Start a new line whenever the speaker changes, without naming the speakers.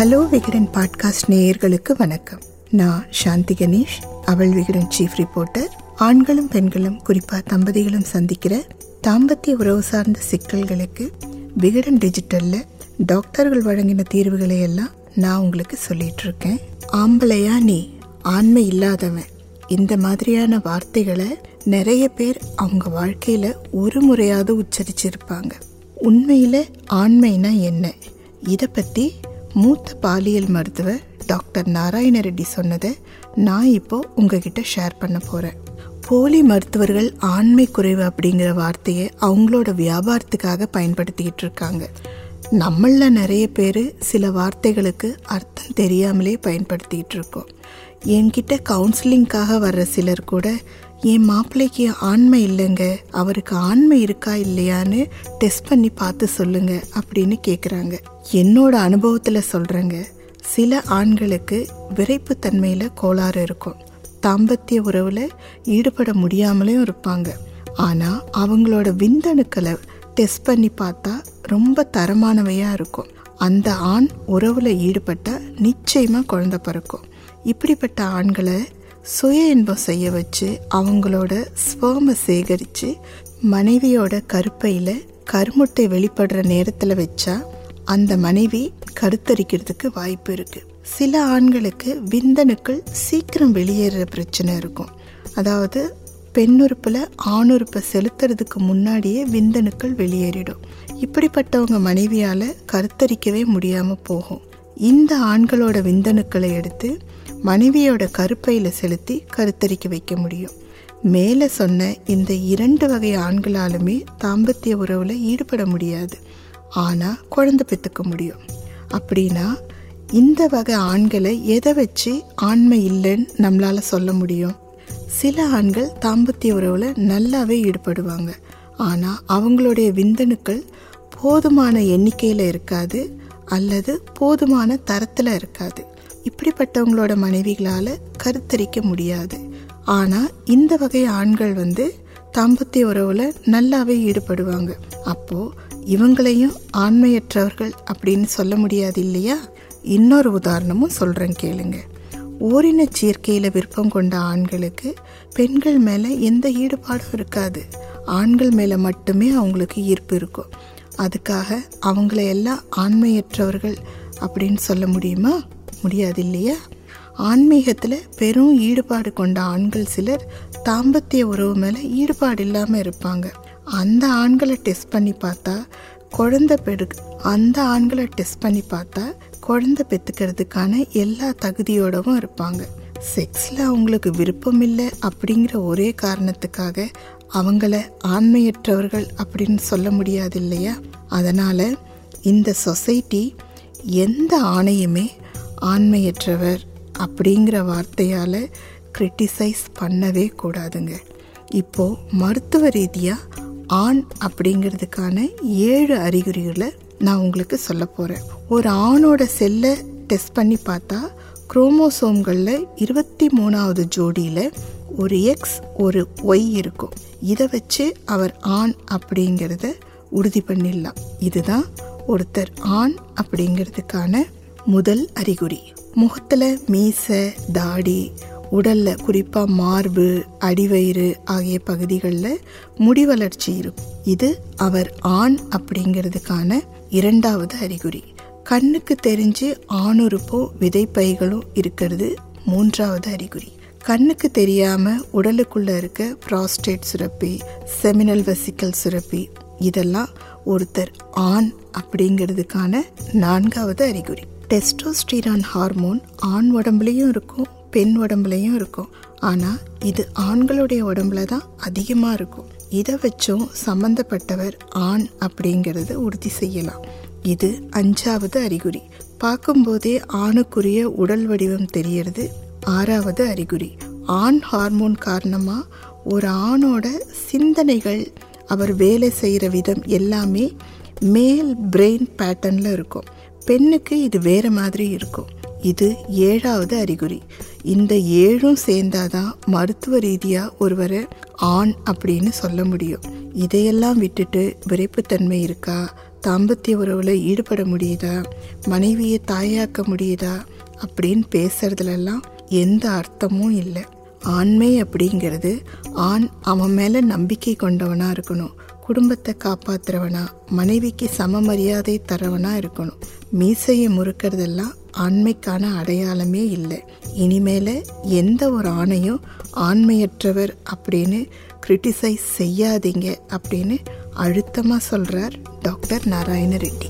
Hello Vikatan podcast நேயர்களுக்கு வணக்கம். நான் சாந்தி கணேஷ் அவள் விகடன் சீஃப் ரிப்போர்ட்டர் ஆண்களும் பெண்களும் குறிப்பாக தம்பதிகளும் சந்திக்கிற தாம்பத்திய உறவு சார்ந்த சிக்கல்களுக்கு விகடன் டிஜிட்டலில் டாக்டர்கள் வழங்கின தீர்வுகளை எல்லாம் நான் உங்களுக்கு சொல்லிட்டு இருக்கேன் ஆம்பளையா நீ ஆண்மை இல்லாதவன். இந்த மாதிரியான வார்த்தைகளை நிறைய பேர் அவங்க வாழ்க்கையில் ஒரு முறையாவது உச்சரிச்சிருப்பாங்க. உண்மையில் ஆண்மைனா என்ன? இதை பற்றி மூத்த பாலியல் மருத்துவர் டாக்டர் நாராயண ரெட்டி சொன்னதை நான் இப்போ உங்ககிட்ட ஷேர் பண்ண போறேன். போலி மருத்துவர்கள் ஆண்மை குறைவு அப்படிங்கிற வார்த்தையை அவங்களோட வியாபாரத்துக்காக பயன்படுத்திக்கிட்டு இருக்காங்க. நம்மள நிறைய பேர் சில வார்த்தைகளுக்கு அர்த்தம் தெரியாமலே பயன்படுத்திக்கிட்டு இருக்கோம். என்கிட்ட கவுன்சிலிங்க்காக வர்ற சிலர் கூட என் மாப்பிள்ளைக்கு ஆண்மை இல்லைங்க. அவருக்கு ஆண்மை இருக்கா இல்லையான்னு டெஸ்ட் பண்ணி பார்த்து சொல்லுங்க அப்படின்னு கேட்குறாங்க என்னோட அனுபவத்தில் சொல்கிறேங்க சில ஆண்களுக்கு விரைப்புத்தன்மையில் கோளாறு இருக்கும். தாம்பத்திய உறவில் ஈடுபட முடியாமலேயும் இருப்பாங்க. ஆனால் அவங்களோட விந்தணுக்களை டெஸ்ட் பண்ணி பார்த்தா ரொம்ப தரமானவையாக இருக்கும். அந்த ஆண் உறவில் ஈடுபட்டால் நிச்சயமாக குழந்தை பிறக்கும். இப்படிப்பட்ட ஆண்களை சுய இன்பம் செய்ய வச்சு அவங்களோட ஸ்பேமை சேகரித்து மனைவியோட கருப்பையில் கருமுட்டை வெளிப்படுற நேரத்தில் வச்சா அந்த மனைவி கருத்தரிக்கிறதுக்கு வாய்ப்பு இருக்குது சில ஆண்களுக்கு விந்தணுக்கள் சீக்கிரம் வெளியேற பிரச்சனை இருக்கும். அதாவது பெண்ணுறுப்பில் ஆணுறுப்பை செலுத்துறதுக்கு முன்னாடியே விந்தணுக்கள் வெளியேறிடும். இப்படிப்பட்டவங்க மனைவியால் கருத்தரிக்கவே முடியாமல் போகும். இந்த ஆண்களோட விந்தணுக்களை எடுத்து மனைவியோட கருப்பையில் செலுத்தி கருத்தரிக்க வைக்க முடியும். மேலே சொன்ன இந்த இரண்டு வகை ஆண்களாலுமே தாம்பத்திய உறவில் ஈடுபட முடியாது. ஆனால் குழந்தை பெற்றுக்க முடியும். அப்படின்னா இந்த வகை ஆண்களை எதை வச்சு ஆண்மை இல்லைன்னு நம்மளால் சொல்ல முடியும்? சில ஆண்கள் தாம்பத்திய உறவில் நல்லாவே ஈடுபடுவாங்க. ஆனால் அவங்களுடைய விந்தணுக்கள் போதுமான எண்ணிக்கையில் இருக்காது அல்லது போதுமான தரத்தில் இருக்காது. இப்படிப்பட்டவங்களோட மனைவிகளால் கருத்தரிக்க முடியாது. ஆனால் இந்த வகை ஆண்கள் வந்து தாம்பத்திய உறவில் நல்லாவே ஈடுபடுவாங்க. அப்போது இவங்களையும் ஆண்மையற்றவர்கள் அப்படின்னு சொல்ல முடியாது இல்லையா? இன்னொரு உதாரணமும் சொல்கிறேன் கேளுங்க. ஓரின சேர்க்கையில் விருப்பம் கொண்ட ஆண்களுக்கு பெண்கள் மேலே எந்த ஈடுபாடும் இருக்காது. ஆண்கள் மேலே மட்டுமே அவங்களுக்கு ஈர்ப்பு இருக்கும். அதுக்காக அவங்கள எல்லாம் ஆண்மையற்றவர்கள் அப்படின்னு சொல்ல முடியுமா? முடியாது இல்லையா ஆன்மீகத்தில் பெரும் ஈடுபாடு கொண்ட ஆண்கள் சிலர் தாம்பத்திய உறவு மேலே ஈடுபாடு இல்லாமல் இருப்பாங்க. அந்த ஆண்களை டெஸ்ட் பண்ணி பார்த்தா குழந்தை பெடு அந்த ஆண்களை டெஸ்ட் பண்ணி பார்த்தா குழந்தை பெற்றுக்கிறதுக்கான எல்லா தகுதியோடவும் இருப்பாங்க. செக்ஸில் அவங்களுக்கு விருப்பம் இல்லை அப்படிங்கிற ஒரே காரணத்துக்காக அவங்கள ஆண்மையற்றவர்கள் அப்படின்னு சொல்ல முடியாது இல்லையா அதனால் இந்த சொசைட்டி எந்த ஆணையுமே ஆண்மையற்றவர் அப்படிங்கிற வார்த்தையால் கிரிட்டிசைஸ் பண்ணவே கூடாதுங்க. இப்போது மருத்துவ ரீதியாக ஆண் அப்படிங்கிறதுக்கான ஏழு அறிகுறிகளை நான் உங்களுக்கு சொல்ல போகிறேன் ஒரு ஆணோட செல்லை டெஸ்ட் பண்ணி பார்த்தா குரோமோசோம்களில் இருபத்தி மூணாவது ஜோடியில் ஒரு எக்ஸ் ஒரு ஒய் இருக்கும். இதை வச்சு அவர் ஆண் அப்படிங்கிறத உறுதி பண்ணிடலாம். இதுதான் ஒருத்தர் ஆண் அப்படிங்கிறதுக்கான முதல் அறிகுறி. முகத்தில் மீசை தாடி உடலில் குறிப்பாக மார்பு அடிவயிறு ஆகிய பகுதிகளில் முடி வளர்ச்சி இருக்கும். இது அவர் ஆண் அப்படிங்கிறதுக்கான இரண்டாவது அறிகுறி. கண்ணுக்கு தெரிஞ்சு ஆணுறுப்போ விதைப்பைகளும் இருக்கிறது மூன்றாவது அறிகுறி. கண்ணுக்கு தெரியாம உடலுக்குள்ள இருக்க ப்ராஸ்டேட் சுரப்பி செமினல் வெசிக்கல் சுரப்பி இதெல்லாம் ஒருத்தர் ஆண் அப்படிங்கிறதுக்கான நான்காவது அறிகுறி. டெஸ்டோஸ்டீரான் ஹார்மோன் ஆண் உடம்புலையும் இருக்கும் பெண் உடம்புலையும் இருக்கும். ஆனால் இது ஆண்களுடைய உடம்புல தான் அதிகமாக இருக்கும். இதை வச்சும் சம்பந்தப்பட்டவர் ஆண் அப்படிங்கிறத உறுதி செய்யலாம். இது அஞ்சாவது அறிகுறி. பார்க்கும்போதே ஆணுக்குரிய உடல் வடிவம் தெரியறது ஆறாவது அறிகுறி. ஆண் ஹார்மோன் காரணமாக ஒரு ஆணோட சிந்தனைகள் அவர் வேலை செய்கிற விதம் எல்லாமே மேல் பிரெயின் பேட்டர்னில் இருக்கும். பெண்ணுக்கு இது வேற மாதிரி இருக்கும். இது ஏழாவது அறிகுறி. இந்த ஏழும் சேர்ந்தாதான் மருத்துவ ரீதியாக ஒருவரை ஆண் அப்படின்னு சொல்ல முடியும். இதையெல்லாம் விட்டுட்டு விரைப்புத்தன்மை இருக்கா? தாம்பத்திய உறவில் ஈடுபட முடியுதா? மனைவியை தாயாக்க முடியுதா? அப்படின்னு பேசுறதுலலாம் எந்த அர்த்தமும் இல்லை. ஆண்மை அப்படிங்கிறது ஆண் அவன் மேலே நம்பிக்கை கொண்டவனாக இருக்கணும். குடும்பத்தை காப்பாத்துறவனா மனைவிக்கு சம மரியாதை தரவனாக இருக்கணும். மீசையை முறுக்கிறதெல்லாம் ஆண்மைக்கான அடையாளமே இல்லை. இனிமேல எந்த ஒரு ஆணையும் ஆண்மையற்றவர் அப்படின்னு கிரிட்டிசைஸ் செய்யாதீங்க அப்படின்னு அழுத்தமாக சொல்கிறார் டாக்டர் நாராயண ரெட்டி